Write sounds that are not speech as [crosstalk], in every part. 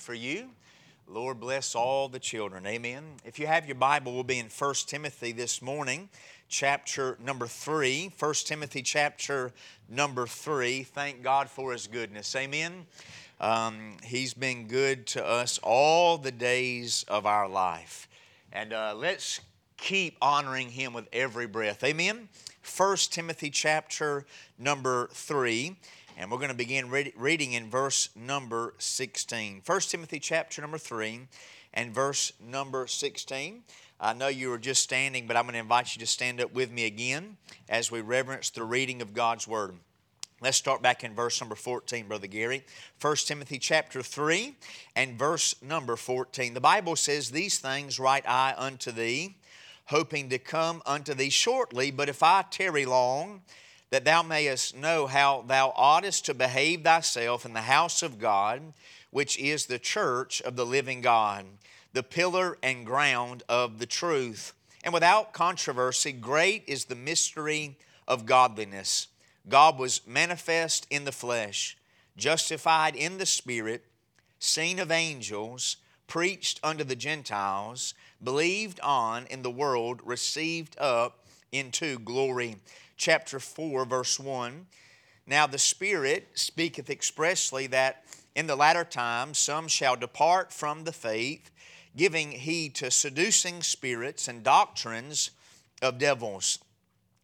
for you. Lord bless all the children. Amen. If you have your Bible, we'll be in 1 Timothy this morning, chapter number 3. 1 Timothy chapter number 3. Thank God for his goodness. Amen. Um, he's been good to us all the days of our life. And uh, let's keep honoring him with every breath. Amen. 1 Timothy chapter number 3. And we're going to begin read, reading in verse number 16. 1 Timothy chapter number 3 and verse number 16. I know you were just standing, but I'm going to invite you to stand up with me again as we reverence the reading of God's Word. Let's start back in verse number 14, Brother Gary. 1 Timothy chapter 3 and verse number 14. The Bible says, These things write I unto thee, hoping to come unto thee shortly, but if I tarry long, that thou mayest know how thou oughtest to behave thyself in the house of God, which is the church of the living God, the pillar and ground of the truth. And without controversy, great is the mystery of godliness. God was manifest in the flesh, justified in the spirit, seen of angels, preached unto the Gentiles, believed on in the world, received up into glory chapter 4, verse 1. Now the Spirit speaketh expressly that in the latter times some shall depart from the faith, giving heed to seducing spirits and doctrines of devils,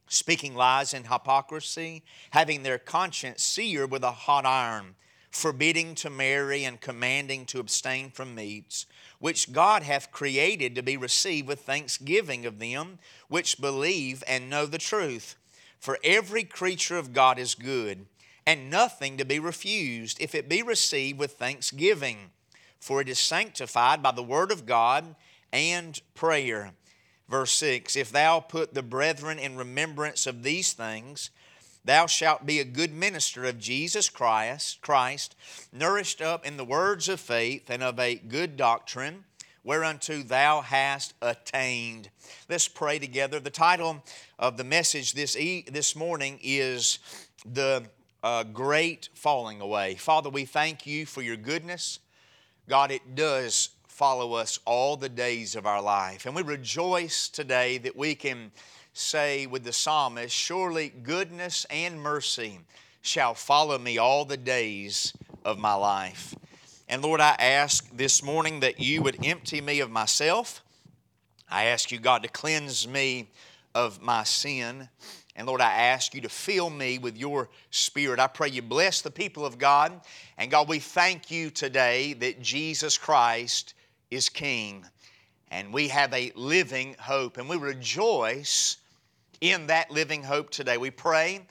speaking lies and hypocrisy, having their conscience seared with a hot iron, forbidding to marry and commanding to abstain from meats, which God hath created to be received with thanksgiving of them which believe and know the truth. For every creature of God is good, and nothing to be refused if it be received with thanksgiving, for it is sanctified by the word of God and prayer. Verse 6 If thou put the brethren in remembrance of these things, thou shalt be a good minister of Jesus Christ, Christ, nourished up in the words of faith and of a good doctrine whereunto thou hast attained. Let's pray together. The title of the message this, e- this morning is The uh, Great Falling Away. Father, we thank you for your goodness. God, it does follow us all the days of our life. And we rejoice today that we can say with the psalmist, Surely goodness and mercy shall follow me all the days of my life. And Lord, I ask this morning that you would empty me of myself. I ask you, God, to cleanse me of my sin. And Lord, I ask you to fill me with your spirit. I pray you bless the people of God. And God, we thank you today that Jesus Christ is King. And we have a living hope. And we rejoice in that living hope today. We pray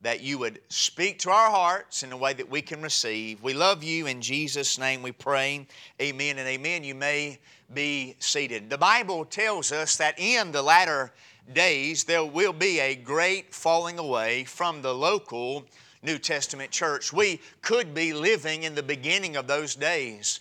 that you would speak to our hearts in a way that we can receive. We love you. In Jesus' name we pray. Amen and amen. You may be seated. The Bible tells us that in the latter days there will be a great falling away from the local New Testament church. We could be living in the beginning of those days.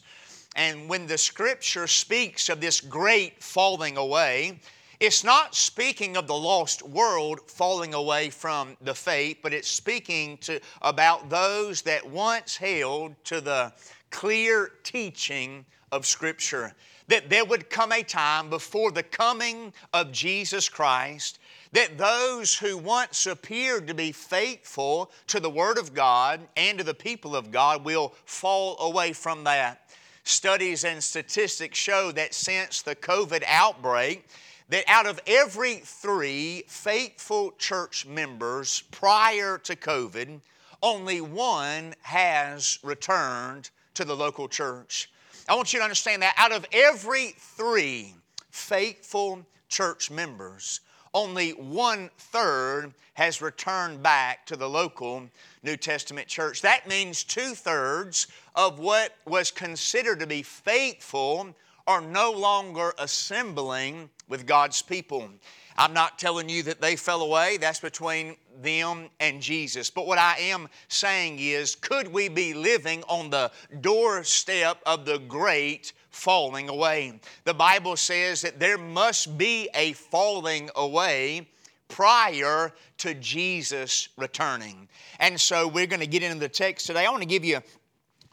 And when the scripture speaks of this great falling away, it's not speaking of the lost world falling away from the faith, but it's speaking to, about those that once held to the clear teaching of Scripture. That there would come a time before the coming of Jesus Christ that those who once appeared to be faithful to the Word of God and to the people of God will fall away from that. Studies and statistics show that since the COVID outbreak, that out of every three faithful church members prior to COVID, only one has returned to the local church. I want you to understand that out of every three faithful church members, only one third has returned back to the local New Testament church. That means two thirds of what was considered to be faithful are no longer assembling with God's people. I'm not telling you that they fell away, that's between them and Jesus. But what I am saying is, could we be living on the doorstep of the great falling away? The Bible says that there must be a falling away prior to Jesus returning. And so we're going to get into the text today. I want to give you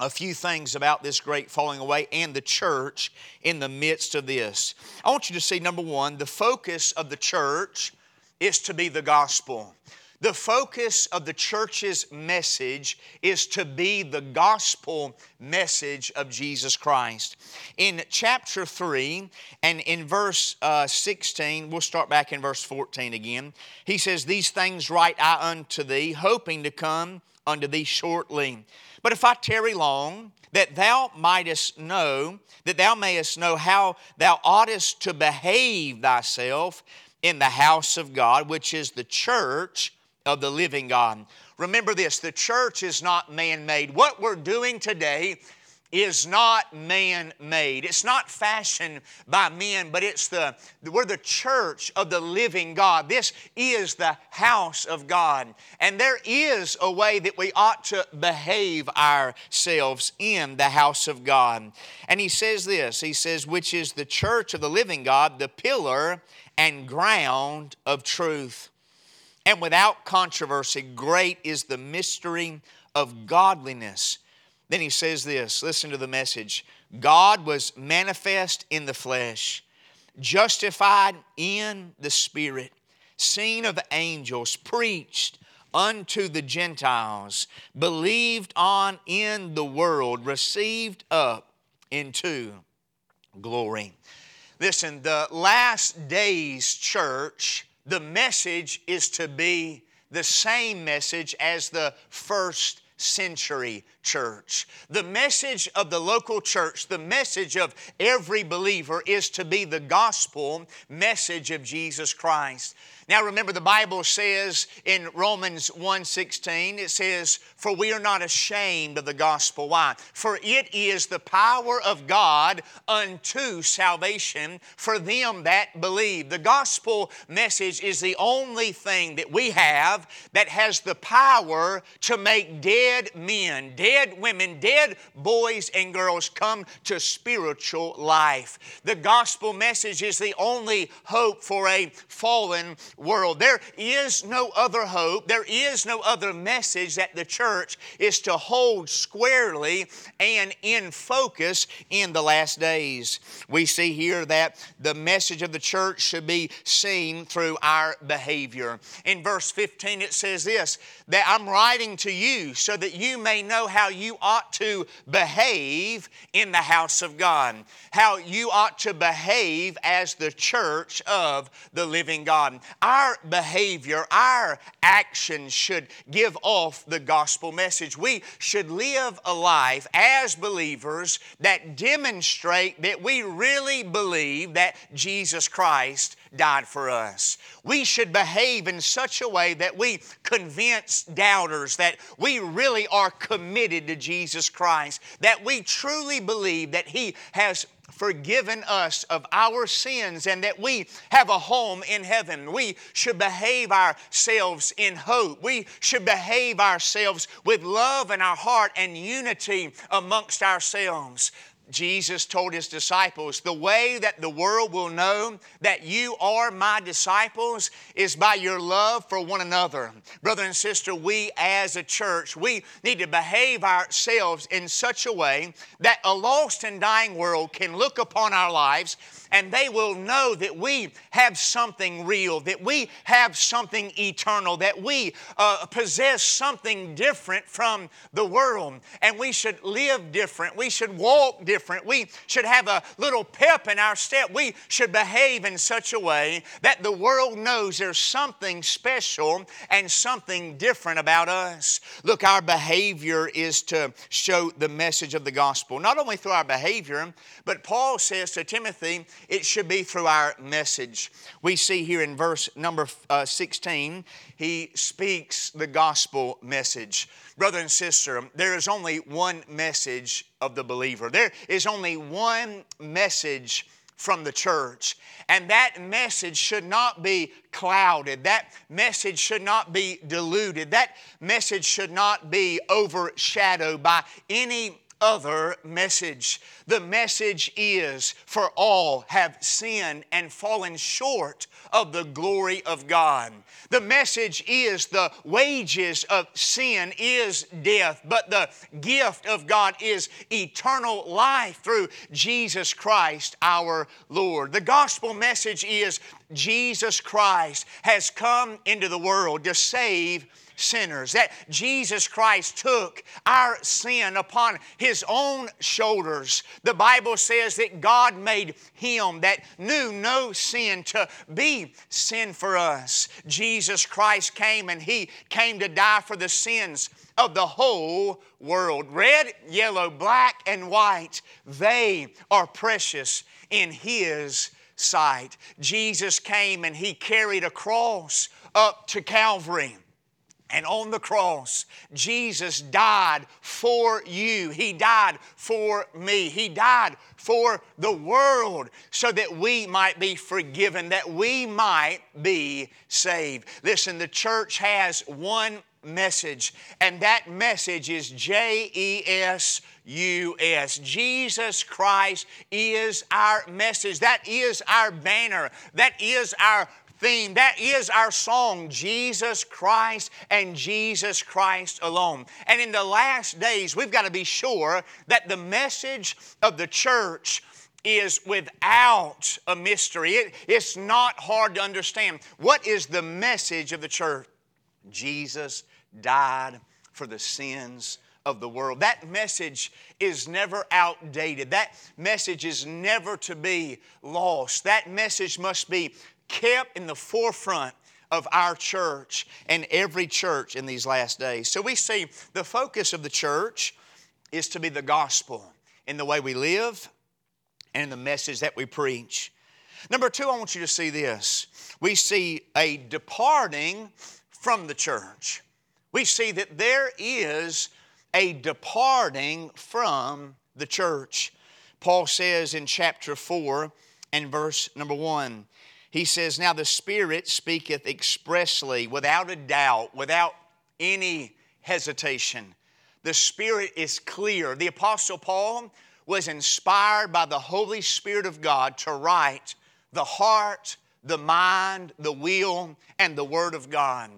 a few things about this great falling away and the church in the midst of this. I want you to see number one, the focus of the church is to be the gospel. The focus of the church's message is to be the gospel message of Jesus Christ. In chapter 3 and in verse uh, 16, we'll start back in verse 14 again. He says, These things write I unto thee, hoping to come unto thee shortly. But if I tarry long, that thou mightest know, that thou mayest know how thou oughtest to behave thyself in the house of God, which is the church of the living God. Remember this the church is not man made. What we're doing today is not man made. It's not fashioned by men, but it's the we're the church of the living God. This is the house of God. And there is a way that we ought to behave ourselves in the house of God. And he says this, he says which is the church of the living God, the pillar and ground of truth. And without controversy, great is the mystery of godliness. Then he says this listen to the message God was manifest in the flesh, justified in the spirit, seen of angels, preached unto the Gentiles, believed on in the world, received up into glory. Listen, the last days church the message is to be the same message as the first century church. The message of the local church, the message of every believer is to be the gospel message of Jesus Christ. Now remember the Bible says in Romans 1:16 it says for we are not ashamed of the gospel why for it is the power of God unto salvation for them that believe. The gospel message is the only thing that we have that has the power to make dead men, dead women, dead boys and girls come to spiritual life. The gospel message is the only hope for a fallen world. There is no other hope, there is no other message that the church is to hold squarely and in focus in the last days. We see here that the message of the church should be seen through our behavior. In verse 15, it says this that I'm writing to you so that you may know how you ought to behave in the house of God, how you ought to behave as the church of the living God. Our behavior, our actions should give off the gospel message. We should live a life as believers that demonstrate that we really believe that Jesus Christ died for us. We should behave in such a way that we convince doubters that we really are committed to Jesus Christ, that we truly believe that He has forgiven us of our sins and that we have a home in heaven. We should behave ourselves in hope. We should behave ourselves with love in our heart and unity amongst ourselves. Jesus told his disciples, The way that the world will know that you are my disciples is by your love for one another. Brother and sister, we as a church, we need to behave ourselves in such a way that a lost and dying world can look upon our lives and they will know that we have something real, that we have something eternal, that we uh, possess something different from the world. And we should live different. We should walk different. We should have a little pep in our step. We should behave in such a way that the world knows there's something special and something different about us. Look, our behavior is to show the message of the gospel, not only through our behavior, but Paul says to Timothy, it should be through our message. We see here in verse number uh, 16, he speaks the gospel message. Brother and sister, there is only one message of the believer, there is only one message from the church. And that message should not be clouded. That message should not be diluted. That message should not be overshadowed by any other message. The message is for all have sinned and fallen short of the glory of God. The message is the wages of sin is death, but the gift of God is eternal life through Jesus Christ our Lord. The gospel message is Jesus Christ has come into the world to save sinners. That Jesus Christ took our sin upon His own shoulders. The Bible says that God made Him that knew no sin to be sin for us. Jesus Christ came and He came to die for the sins of the whole world. Red, yellow, black, and white, they are precious in His sight. Jesus came and He carried a cross up to Calvary. And on the cross, Jesus died for you. He died for me. He died for the world so that we might be forgiven, that we might be saved. Listen, the church has one message, and that message is J E S U S. Jesus Christ is our message. That is our banner. That is our theme. That is our song, Jesus Christ and Jesus Christ alone. And in the last days, we've got to be sure that the message of the church is without a mystery. It, it's not hard to understand. What is the message of the church? Jesus died for the sins of the world. That message is never outdated. That message is never to be lost. That message must be kept in the forefront of our church and every church in these last days. So we see the focus of the church is to be the gospel in the way we live and in the message that we preach. Number two, I want you to see this. We see a departing from the church. We see that there is a departing from the church. Paul says in chapter 4 and verse number 1 he says, Now the Spirit speaketh expressly, without a doubt, without any hesitation. The Spirit is clear. The Apostle Paul was inspired by the Holy Spirit of God to write the heart, the mind, the will, and the Word of God.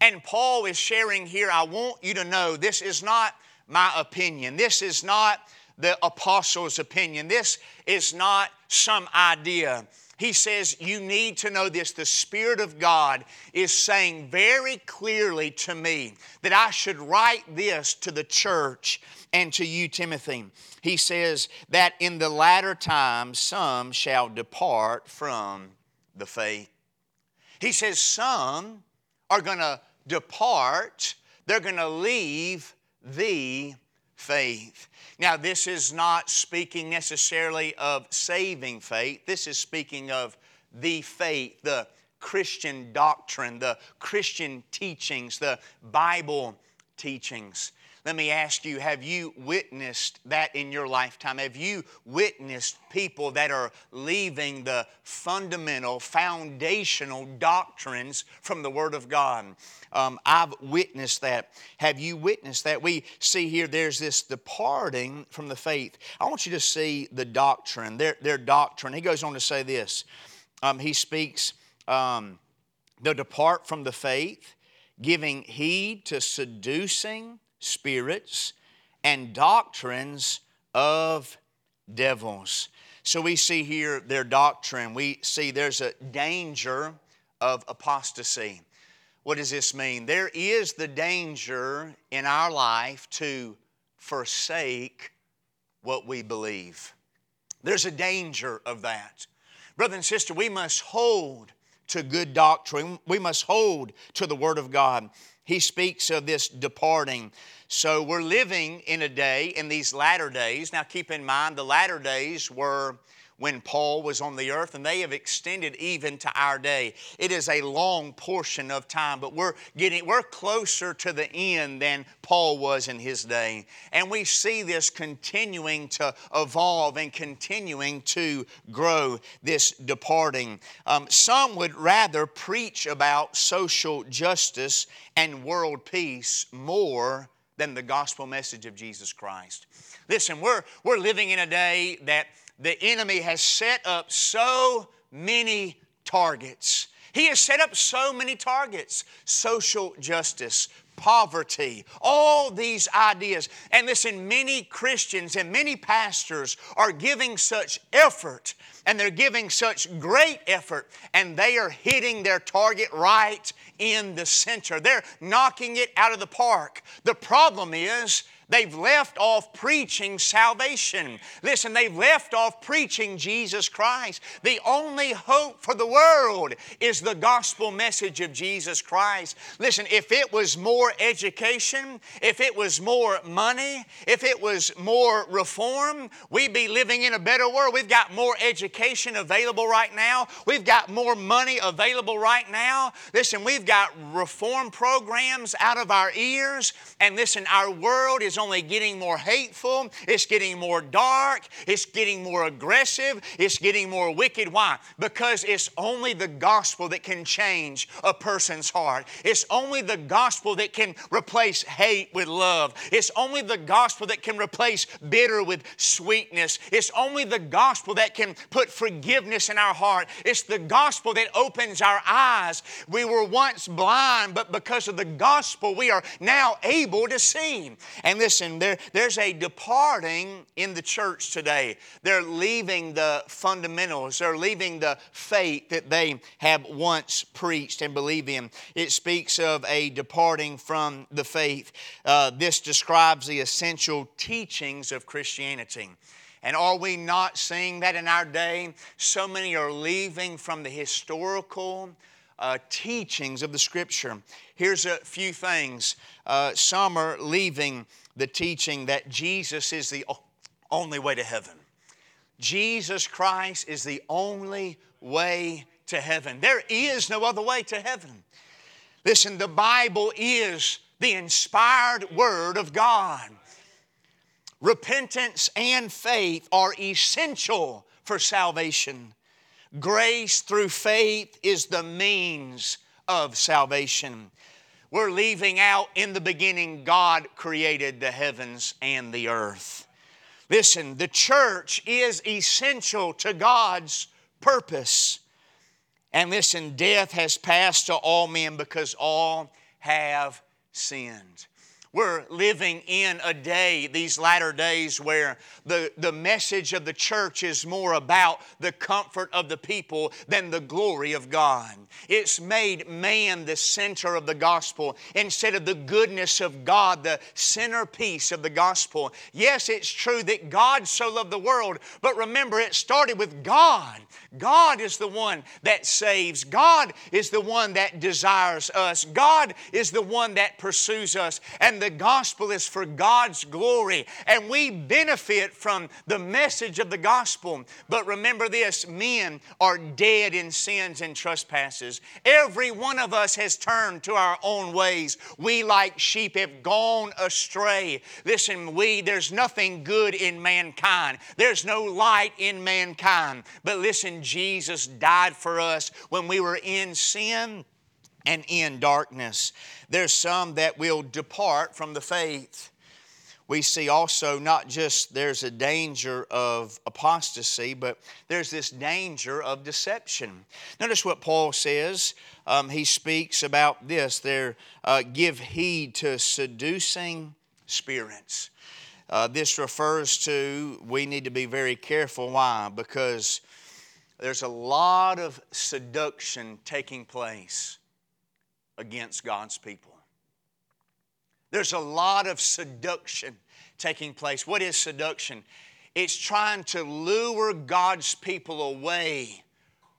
And Paul is sharing here, I want you to know this is not my opinion. This is not the apostles' opinion. This is not some idea. He says, You need to know this. The Spirit of God is saying very clearly to me that I should write this to the church and to you, Timothy. He says that in the latter times some shall depart from the faith. He says, Some are going to depart, they're going to leave the faith. Now, this is not speaking necessarily of saving faith, this is speaking of the faith, the Christian doctrine, the Christian teachings, the Bible teachings. Let me ask you have you witnessed that in your lifetime? Have you witnessed people that are leaving the fundamental, foundational doctrines from the Word of God? Um, I've witnessed that. Have you witnessed that? We see here there's this departing from the faith. I want you to see the doctrine, their, their doctrine. He goes on to say this. Um, he speaks, um, they'll depart from the faith, giving heed to seducing spirits and doctrines of devils. So we see here their doctrine. We see there's a danger of apostasy. What does this mean? There is the danger in our life to forsake what we believe. There's a danger of that. Brother and sister, we must hold to good doctrine. We must hold to the Word of God. He speaks of this departing. So we're living in a day, in these latter days. Now keep in mind, the latter days were when Paul was on the earth, and they have extended even to our day. It is a long portion of time, but we're getting we're closer to the end than Paul was in his day. And we see this continuing to evolve and continuing to grow, this departing. Um, some would rather preach about social justice and world peace more than the gospel message of Jesus Christ. Listen, we're, we're living in a day that the enemy has set up so many targets. He has set up so many targets social justice, poverty, all these ideas. And listen, many Christians and many pastors are giving such effort and they're giving such great effort and they are hitting their target right in the center. They're knocking it out of the park. The problem is, They've left off preaching salvation. Listen, they've left off preaching Jesus Christ. The only hope for the world is the gospel message of Jesus Christ. Listen, if it was more education, if it was more money, if it was more reform, we'd be living in a better world. We've got more education available right now. We've got more money available right now. Listen, we've got reform programs out of our ears. And listen, our world is is only getting more hateful, it's getting more dark, it's getting more aggressive, it's getting more wicked. Why? Because it's only the gospel that can change a person's heart. It's only the gospel that can replace hate with love. It's only the gospel that can replace bitter with sweetness. It's only the gospel that can put forgiveness in our heart. It's the gospel that opens our eyes. We were once blind, but because of the gospel, we are now able to see. And listen, there, there's a departing in the church today. They're leaving the fundamentals, they're leaving the faith that they have once preached and believed in. It speaks of a departing from the faith. Uh, this describes the essential teachings of Christianity. And are we not seeing that in our day? So many are leaving from the historical uh, teachings of the Scripture. Here's a few things. Uh, some are leaving the teaching that Jesus is the only way to heaven. Jesus Christ is the only way to heaven. There is no other way to heaven. Listen, the Bible is the inspired Word of God. Repentance and faith are essential for salvation. Grace through faith is the means of salvation. We're leaving out in the beginning, God created the heavens and the earth. Listen, the church is essential to God's purpose. And listen, death has passed to all men because all have sinned. We're living in a day, these latter days, where the, the message of the church is more about the comfort of the people than the glory of God. It's made man the center of the gospel instead of the goodness of God, the centerpiece of the gospel. Yes, it's true that God so loved the world, but remember, it started with God. God is the one that saves. God is the one that desires us. God is the one that pursues us. And the gospel is for God's glory, and we benefit from the message of the gospel. But remember this men are dead in sins and trespasses. Every one of us has turned to our own ways. We, like sheep, have gone astray. Listen, we, there's nothing good in mankind, there's no light in mankind. But listen, Jesus died for us when we were in sin and in darkness. There's some that will depart from the faith. We see also not just there's a danger of apostasy, but there's this danger of deception. Notice what Paul says. Um, he speaks about this. There, uh, give heed to seducing spirits. Uh, this refers to we need to be very careful. Why? Because there's a lot of seduction taking place against God's people. There's a lot of seduction taking place. What is seduction? It's trying to lure God's people away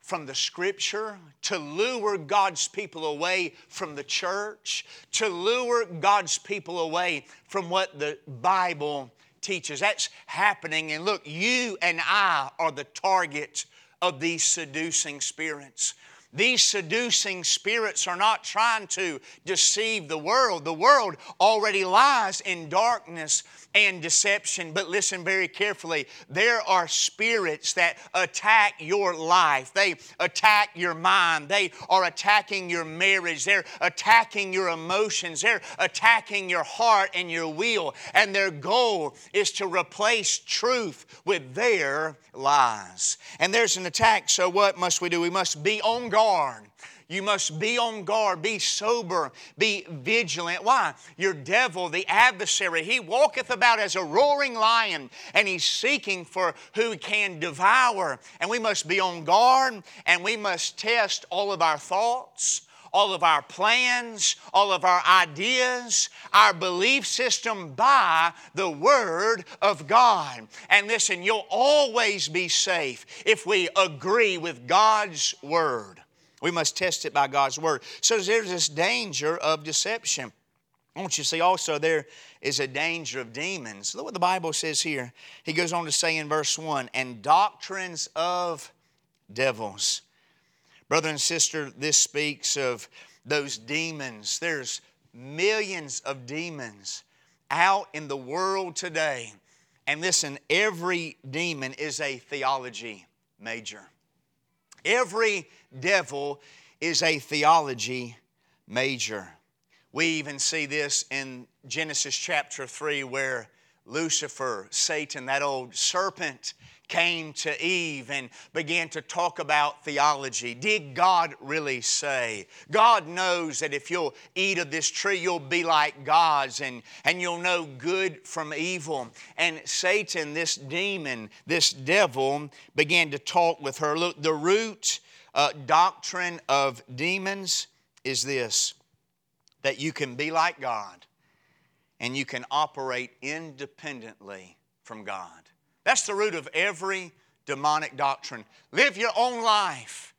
from the scripture, to lure God's people away from the church, to lure God's people away from what the Bible teaches. That's happening. And look, you and I are the target of these seducing spirits. These seducing spirits are not trying to deceive the world. The world already lies in darkness and deception. But listen very carefully there are spirits that attack your life, they attack your mind, they are attacking your marriage, they're attacking your emotions, they're attacking your heart and your will. And their goal is to replace truth with their lies. And there's an attack, so what must we do? We must be on guard. You must be on guard, be sober, be vigilant. Why? Your devil, the adversary, he walketh about as a roaring lion and he's seeking for who can devour. And we must be on guard and we must test all of our thoughts, all of our plans, all of our ideas, our belief system by the Word of God. And listen, you'll always be safe if we agree with God's Word. We must test it by God's Word. So there's this danger of deception. I want you to see also there is a danger of demons. Look what the Bible says here. He goes on to say in verse 1 and doctrines of devils. Brother and sister, this speaks of those demons. There's millions of demons out in the world today. And listen, every demon is a theology major. Every devil is a theology major. We even see this in Genesis chapter 3 where Lucifer, Satan, that old serpent, came to Eve and began to talk about theology. Did God really say? God knows that if you'll eat of this tree, you'll be like gods and, and you'll know good from evil. And Satan, this demon, this devil, began to talk with her. Look, the root uh, doctrine of demons is this that you can be like God and you can operate independently from God. That's the root of every demonic doctrine. Live your own life,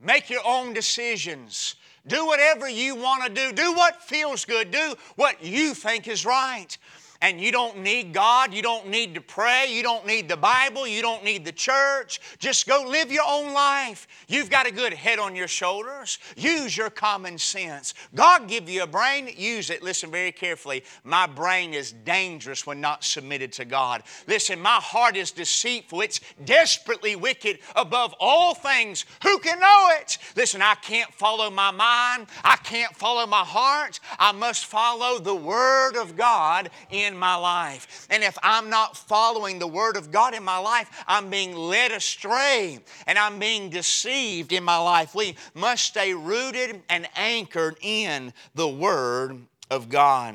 make your own decisions, do whatever you want to do, do what feels good, do what you think is right and you don't need God, you don't need to pray, you don't need the Bible, you don't need the church. Just go live your own life. You've got a good head on your shoulders. Use your common sense. God give you a brain, use it. Listen very carefully. My brain is dangerous when not submitted to God. Listen, my heart is deceitful. It's desperately wicked above all things. Who can know it? Listen, I can't follow my mind. I can't follow my heart. I must follow the Word of God in in my life. And if I'm not following the Word of God in my life, I'm being led astray and I'm being deceived in my life. We must stay rooted and anchored in the Word of God.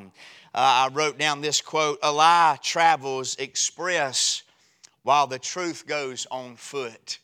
Uh, I wrote down this quote A lie travels express while the truth goes on foot.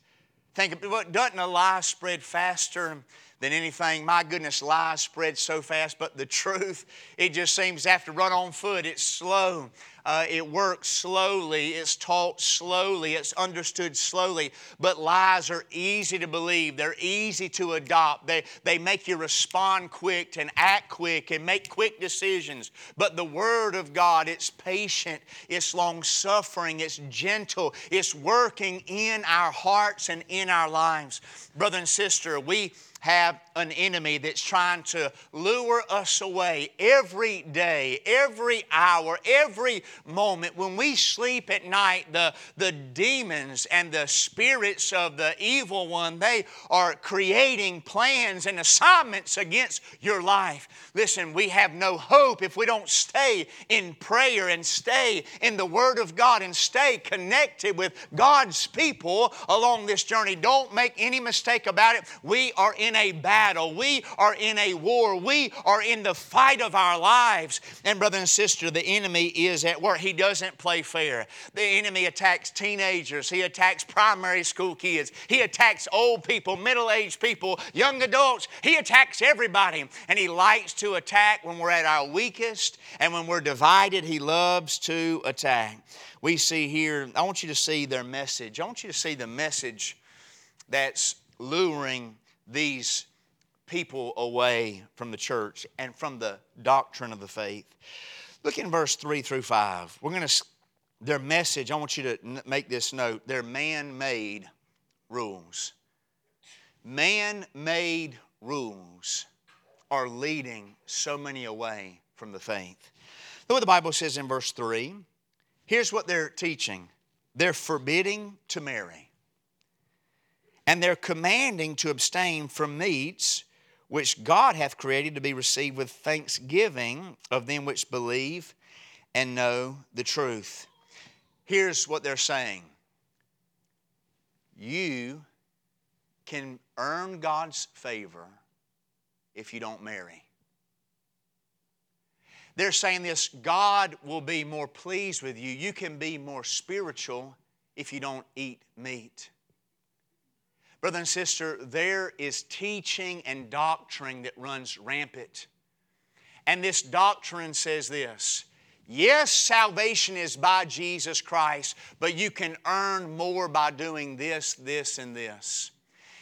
Think, doesn't a lie spread faster than anything. My goodness, lies spread so fast, but the truth, it just seems to have to run on foot. It's slow. Uh, it works slowly. It's taught slowly. It's understood slowly. But lies are easy to believe. They're easy to adopt. They, they make you respond quick and act quick and make quick decisions. But the Word of God, it's patient, it's long suffering, it's gentle, it's working in our hearts and in our lives. Brother and sister, we have an enemy that's trying to lure us away every day, every hour, every moment. When we sleep at night, the, the demons and the spirits of the evil one, they are creating plans and assignments against your life. Listen, we have no hope if we don't stay in prayer and stay in the Word of God and stay connected with God's people along this journey. Don't make any mistake about it. We are in a battle. We are in a war. We are in the fight of our lives. And, brother and sister, the enemy is at work. He doesn't play fair. The enemy attacks teenagers, he attacks primary school kids, he attacks old people, middle aged people, young adults. He attacks everybody. And he likes to attack when we're at our weakest and when we're divided. He loves to attack. We see here, I want you to see their message. I want you to see the message that's luring these people away from the church and from the doctrine of the faith. Look in verse 3 through 5. We're going to, their message, I want you to make this note, they're man made rules. Man made rules are leading so many away from the faith. Look what the Bible says in verse 3. Here's what they're teaching they're forbidding to marry, and they're commanding to abstain from meats which God hath created to be received with thanksgiving of them which believe and know the truth. Here's what they're saying You can earn God's favor if you don't marry. They're saying this God will be more pleased with you. You can be more spiritual if you don't eat meat. Brother and sister, there is teaching and doctrine that runs rampant. And this doctrine says this Yes, salvation is by Jesus Christ, but you can earn more by doing this, this, and this.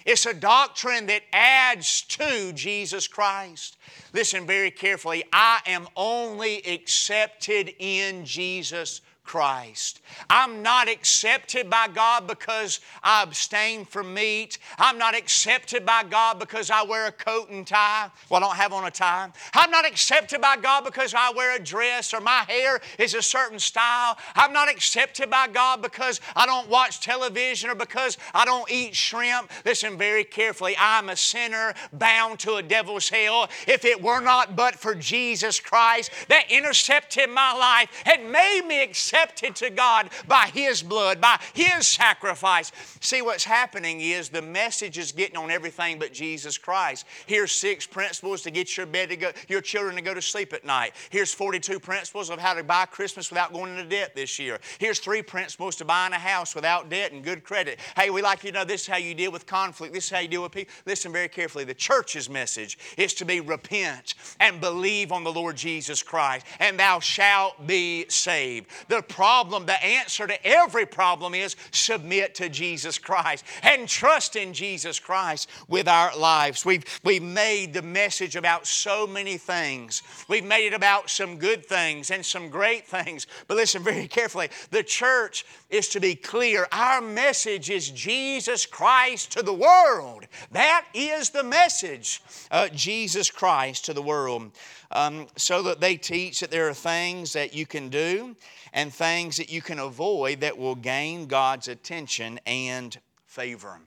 It's a doctrine that adds to Jesus Christ. Listen very carefully. I am only accepted in Jesus Christ. I'm not accepted by God because I abstain from meat. I'm not accepted by God because I wear a coat and tie. Well, I don't have on a tie. I'm not accepted by God because I wear a dress or my hair is a certain style. I'm not accepted by God because I don't watch television or because I don't eat shrimp. Listen very carefully. I'm a sinner bound to a devil's hell. If it were not but for Jesus Christ that intercepted my life and made me accept accepted to God by His blood, by His sacrifice. See, what's happening is the message is getting on everything but Jesus Christ. Here's six principles to get your bed to go, your children to go to sleep at night. Here's 42 principles of how to buy Christmas without going into debt this year. Here's three principles to buying a house without debt and good credit. Hey, we like you to know this is how you deal with conflict. This is how you deal with people. Listen very carefully. The church's message is to be repent and believe on the Lord Jesus Christ, and thou shalt be saved. The problem, the answer to every problem is submit to Jesus Christ and trust in Jesus Christ with our lives. We've, we've made the message about so many things. We've made it about some good things and some great things. But listen very carefully the church is to be clear. Our message is Jesus Christ to the world. That is the message. Uh, Jesus Christ to the world. Um, so that they teach that there are things that you can do and things that you can avoid that will gain God's attention and favor.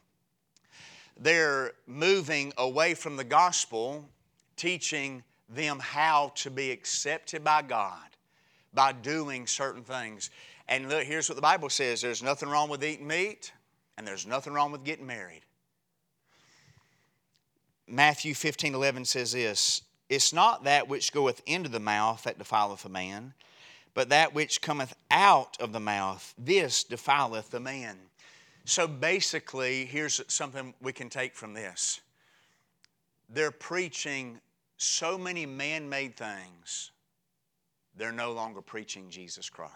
They're moving away from the gospel, teaching them how to be accepted by God by doing certain things. And look, here's what the Bible says there's nothing wrong with eating meat, and there's nothing wrong with getting married. Matthew 15 11 says this It's not that which goeth into the mouth that defileth a man but that which cometh out of the mouth, this defileth the man. So basically, here's something we can take from this they're preaching so many man made things, they're no longer preaching Jesus Christ.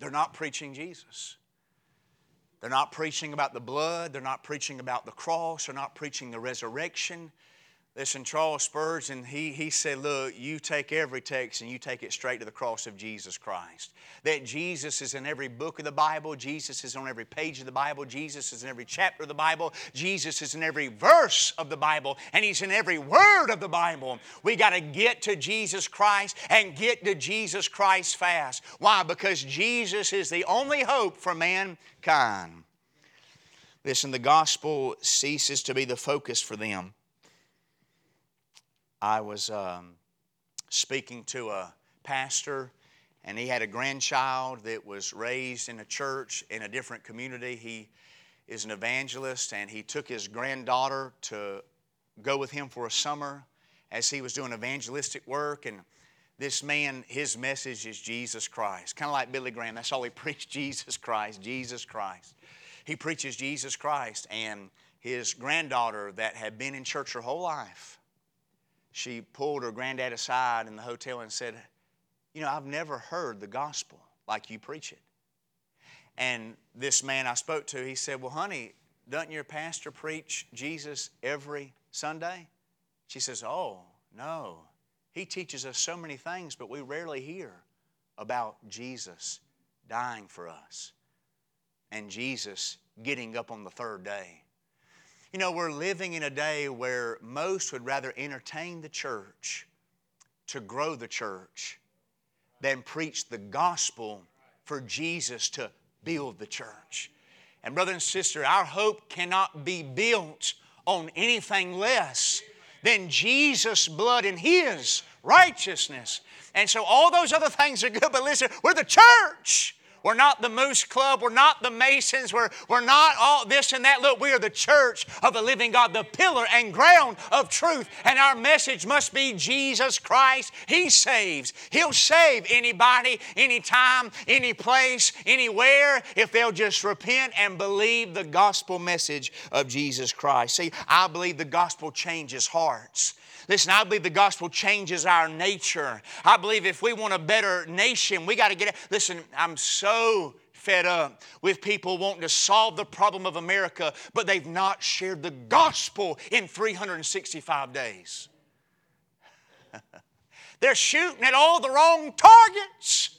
They're not preaching Jesus. They're not preaching about the blood. They're not preaching about the cross. They're not preaching the resurrection. Listen, Charles Spurgeon, he, he said, Look, you take every text and you take it straight to the cross of Jesus Christ. That Jesus is in every book of the Bible, Jesus is on every page of the Bible, Jesus is in every chapter of the Bible, Jesus is in every verse of the Bible, and He's in every word of the Bible. We got to get to Jesus Christ and get to Jesus Christ fast. Why? Because Jesus is the only hope for mankind. Listen, the gospel ceases to be the focus for them. I was um, speaking to a pastor, and he had a grandchild that was raised in a church in a different community. He is an evangelist, and he took his granddaughter to go with him for a summer as he was doing evangelistic work. And this man, his message is Jesus Christ. Kind of like Billy Graham. That's all he [laughs] preached Jesus Christ, Jesus Christ. He preaches Jesus Christ. And his granddaughter, that had been in church her whole life, she pulled her granddad aside in the hotel and said, You know, I've never heard the gospel like you preach it. And this man I spoke to, he said, Well, honey, doesn't your pastor preach Jesus every Sunday? She says, Oh, no. He teaches us so many things, but we rarely hear about Jesus dying for us and Jesus getting up on the third day. You know, we're living in a day where most would rather entertain the church to grow the church than preach the gospel for Jesus to build the church. And, brother and sister, our hope cannot be built on anything less than Jesus' blood and His righteousness. And so, all those other things are good, but listen, we're the church. We're not the Moose Club. We're not the Masons. We're, we're not all this and that. Look, we are the church of the living God, the pillar and ground of truth. And our message must be Jesus Christ. He saves. He'll save anybody, anytime, any place, anywhere, if they'll just repent and believe the gospel message of Jesus Christ. See, I believe the gospel changes hearts. Listen, I believe the gospel changes our nature. I believe if we want a better nation, we got to get it. Listen, I'm so fed up with people wanting to solve the problem of America, but they've not shared the gospel in 365 days. [laughs] They're shooting at all the wrong targets.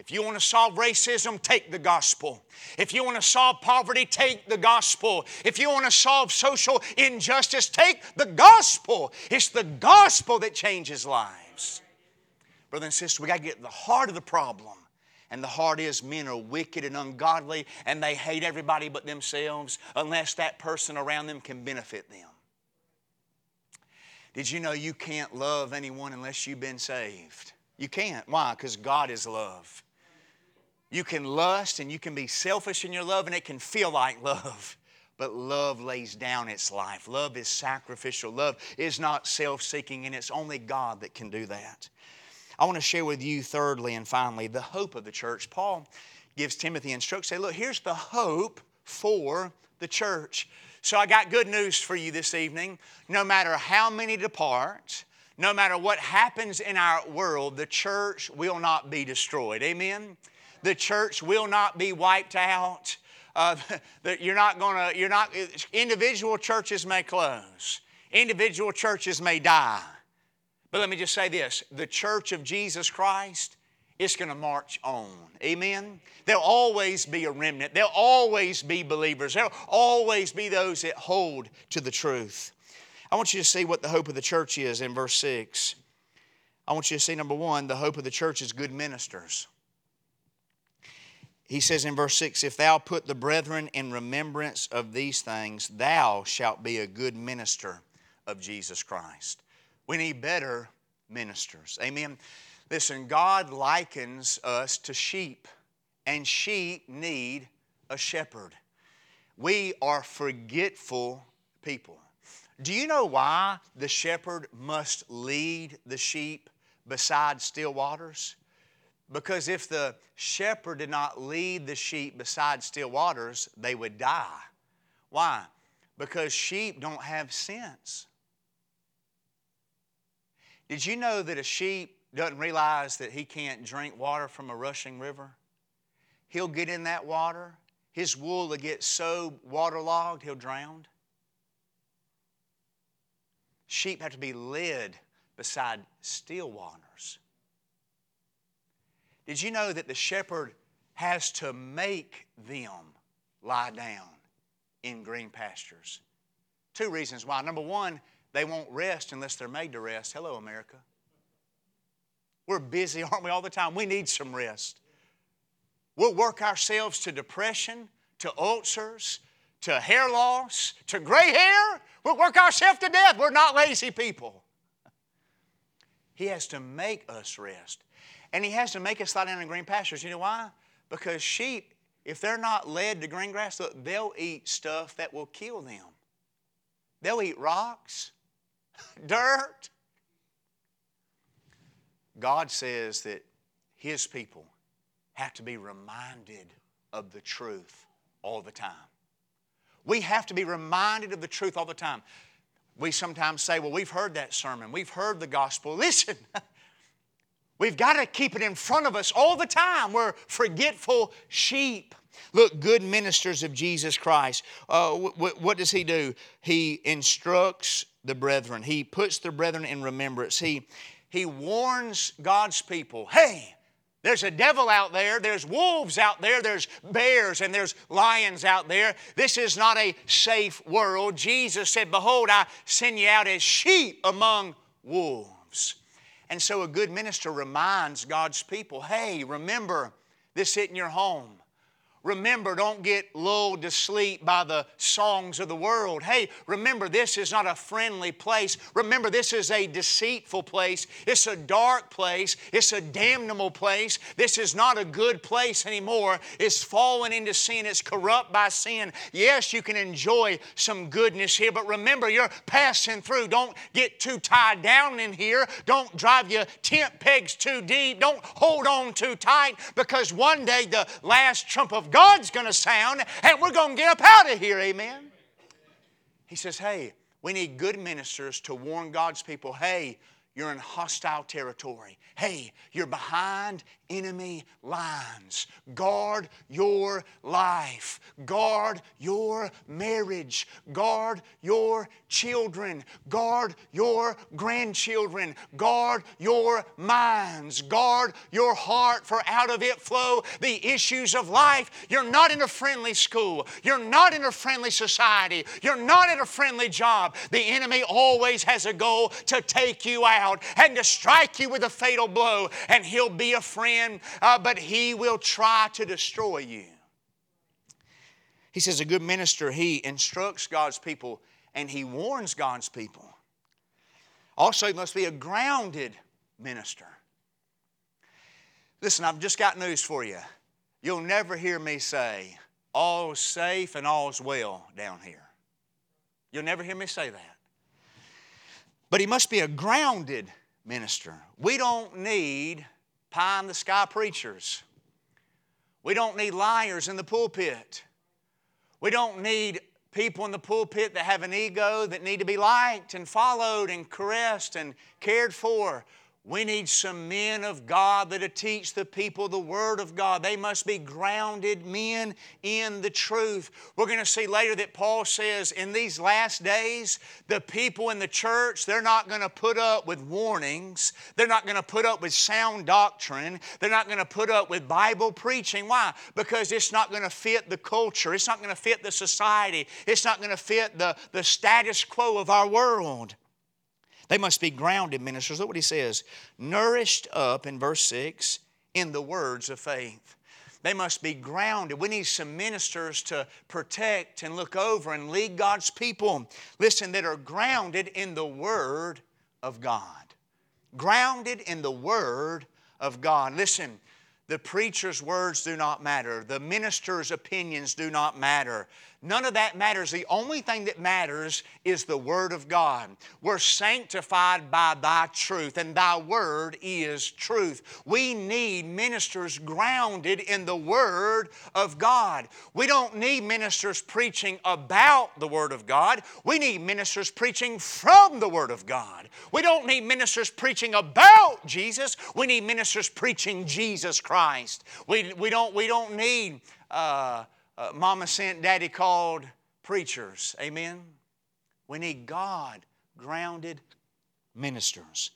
If you want to solve racism, take the gospel. If you want to solve poverty, take the gospel. If you want to solve social injustice, take the gospel. It's the gospel that changes lives. Brother and sister, we got to get to the heart of the problem. And the heart is men are wicked and ungodly and they hate everybody but themselves unless that person around them can benefit them. Did you know you can't love anyone unless you've been saved? You can't. Why? Because God is love. You can lust and you can be selfish in your love and it can feel like love. [laughs] But love lays down its life. Love is sacrificial. Love is not self seeking, and it's only God that can do that. I want to share with you, thirdly and finally, the hope of the church. Paul gives Timothy instructions. Say, look, here's the hope for the church. So I got good news for you this evening. No matter how many depart, no matter what happens in our world, the church will not be destroyed. Amen? The church will not be wiped out. Uh, [laughs] you're not going to, you're not, individual churches may close, individual churches may die. But let me just say this the church of Jesus Christ is going to march on. Amen? There'll always be a remnant, there'll always be believers, there'll always be those that hold to the truth. I want you to see what the hope of the church is in verse 6. I want you to see number one, the hope of the church is good ministers he says in verse 6 If thou put the brethren in remembrance of these things, thou shalt be a good minister of Jesus Christ. We need better ministers. Amen. Listen, God likens us to sheep, and sheep need a shepherd. We are forgetful people. Do you know why the shepherd must lead the sheep beside still waters? Because if the shepherd did not lead the sheep beside still waters, they would die. Why? Because sheep don't have sense. Did you know that a sheep doesn't realize that he can't drink water from a rushing river? He'll get in that water, his wool will get so waterlogged, he'll drown. Sheep have to be led beside still waters. Did you know that the shepherd has to make them lie down in green pastures? Two reasons why. Number one, they won't rest unless they're made to rest. Hello, America. We're busy, [laughs] aren't we, all the time? We need some rest. We'll work ourselves to depression, to ulcers, to hair loss, to gray hair. We'll work ourselves to death. We're not lazy people. [laughs] He has to make us rest. And He has to make us lie down in green pastures. You know why? Because sheep, if they're not led to green grass, look, they'll eat stuff that will kill them. They'll eat rocks, [laughs] dirt. God says that His people have to be reminded of the truth all the time. We have to be reminded of the truth all the time. We sometimes say, Well, we've heard that sermon, we've heard the gospel. [laughs] Listen, We've got to keep it in front of us all the time. We're forgetful sheep. Look, good ministers of Jesus Christ. Uh, what does he do? He instructs the brethren, he puts the brethren in remembrance. He, he warns God's people hey, There's a devil out there, there's wolves out there, there's bears and there's lions out there. This is not a safe world. Jesus said, Behold, I send you out as sheep among wolves. And so a good minister reminds God's people hey, remember this in your home. Remember, don't get lulled to sleep by the songs of the world. Hey, remember, this is not a friendly place. Remember, this is a deceitful place. It's a dark place. It's a damnable place. This is not a good place anymore. It's fallen into sin. It's corrupt by sin. Yes, you can enjoy some goodness here, but remember, you're passing through. Don't get too tied down in here. Don't drive your tent pegs too deep. Don't hold on too tight because one day the last trump of God's going to sound and we're going to get up out of here. Amen. He says, hey, we need good ministers to warn God's people hey, you're in hostile territory. Hey, you're behind enemy lines. Guard your life. Guard your marriage. Guard your children. Guard your grandchildren. Guard your minds. Guard your heart, for out of it flow the issues of life. You're not in a friendly school. You're not in a friendly society. You're not in a friendly job. The enemy always has a goal to take you out and to strike you with a fatal blow, and he'll be a friend, uh, but he will try to destroy you. He says, a good minister, he instructs God's people and he warns God's people. Also, he must be a grounded minister. Listen, I've just got news for you. You'll never hear me say, all's safe and all's well down here. You'll never hear me say that. But he must be a grounded minister. We don't need pie in the sky preachers. We don't need liars in the pulpit. We don't need people in the pulpit that have an ego that need to be liked and followed and caressed and cared for. We need some men of God that teach the people the Word of God. They must be grounded men in the truth. We're going to see later that Paul says in these last days, the people in the church, they're not going to put up with warnings. They're not going to put up with sound doctrine. They're not going to put up with Bible preaching. Why? Because it's not going to fit the culture. It's not going to fit the society. It's not going to fit the, the status quo of our world. They must be grounded ministers. Look what he says nourished up in verse 6 in the words of faith. They must be grounded. We need some ministers to protect and look over and lead God's people. Listen, that are grounded in the Word of God. Grounded in the Word of God. Listen, the preacher's words do not matter, the minister's opinions do not matter. None of that matters. The only thing that matters is the Word of God. We're sanctified by Thy truth, and Thy Word is truth. We need ministers grounded in the Word of God. We don't need ministers preaching about the Word of God. We need ministers preaching from the Word of God. We don't need ministers preaching about Jesus. We need ministers preaching Jesus Christ. We, we, don't, we don't need. Uh, uh, mama sent, daddy called preachers. Amen? We need God grounded ministers.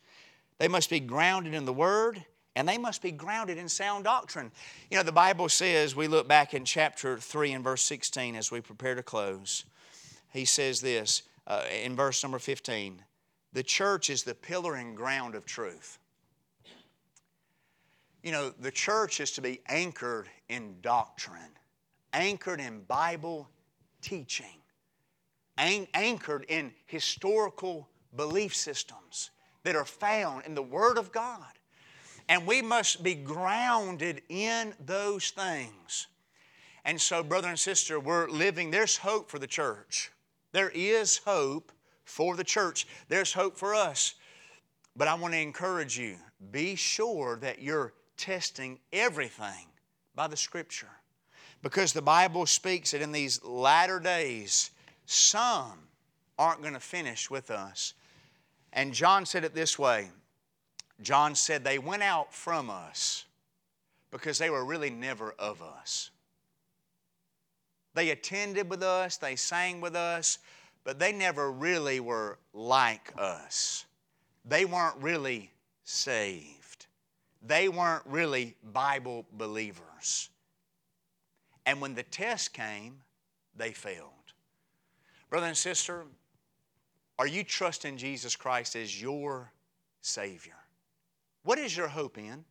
They must be grounded in the Word and they must be grounded in sound doctrine. You know, the Bible says, we look back in chapter 3 and verse 16 as we prepare to close. He says this uh, in verse number 15 The church is the pillar and ground of truth. You know, the church is to be anchored in doctrine anchored in Bible teaching, anchored in historical belief systems that are found in the Word of God. And we must be grounded in those things. And so, brother and sister, we're living, there's hope for the church. There is hope for the church. There's hope for us. But I want to encourage you be sure that you're testing everything by the Scripture. Because the Bible speaks that in these latter days, some aren't going to finish with us. And John said it this way John said, They went out from us because they were really never of us. They attended with us, they sang with us, but they never really were like us. They weren't really saved. they weren't really Bible believers. And when the test came, they failed. Brother and sister, are you trusting Jesus Christ as your Savior? What is your hope in?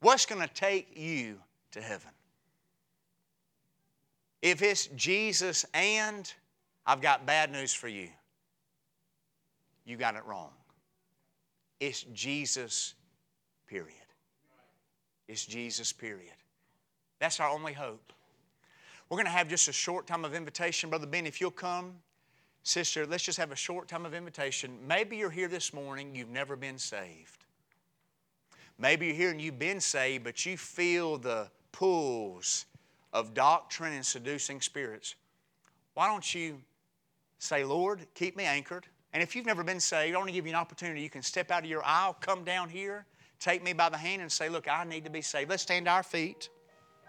What's going to take you to heaven? If it's Jesus and I've got bad news for you, you got it wrong. It's Jesus, period. It's Jesus, period. That's our only hope. We're going to have just a short time of invitation. Brother Ben, if you'll come, sister, let's just have a short time of invitation. Maybe you're here this morning, you've never been saved. Maybe you're here and you've been saved, but you feel the pulls of doctrine and seducing spirits. Why don't you say, Lord, keep me anchored? And if you've never been saved, I want to give you an opportunity. You can step out of your aisle, come down here, take me by the hand, and say, Look, I need to be saved. Let's stand to our feet.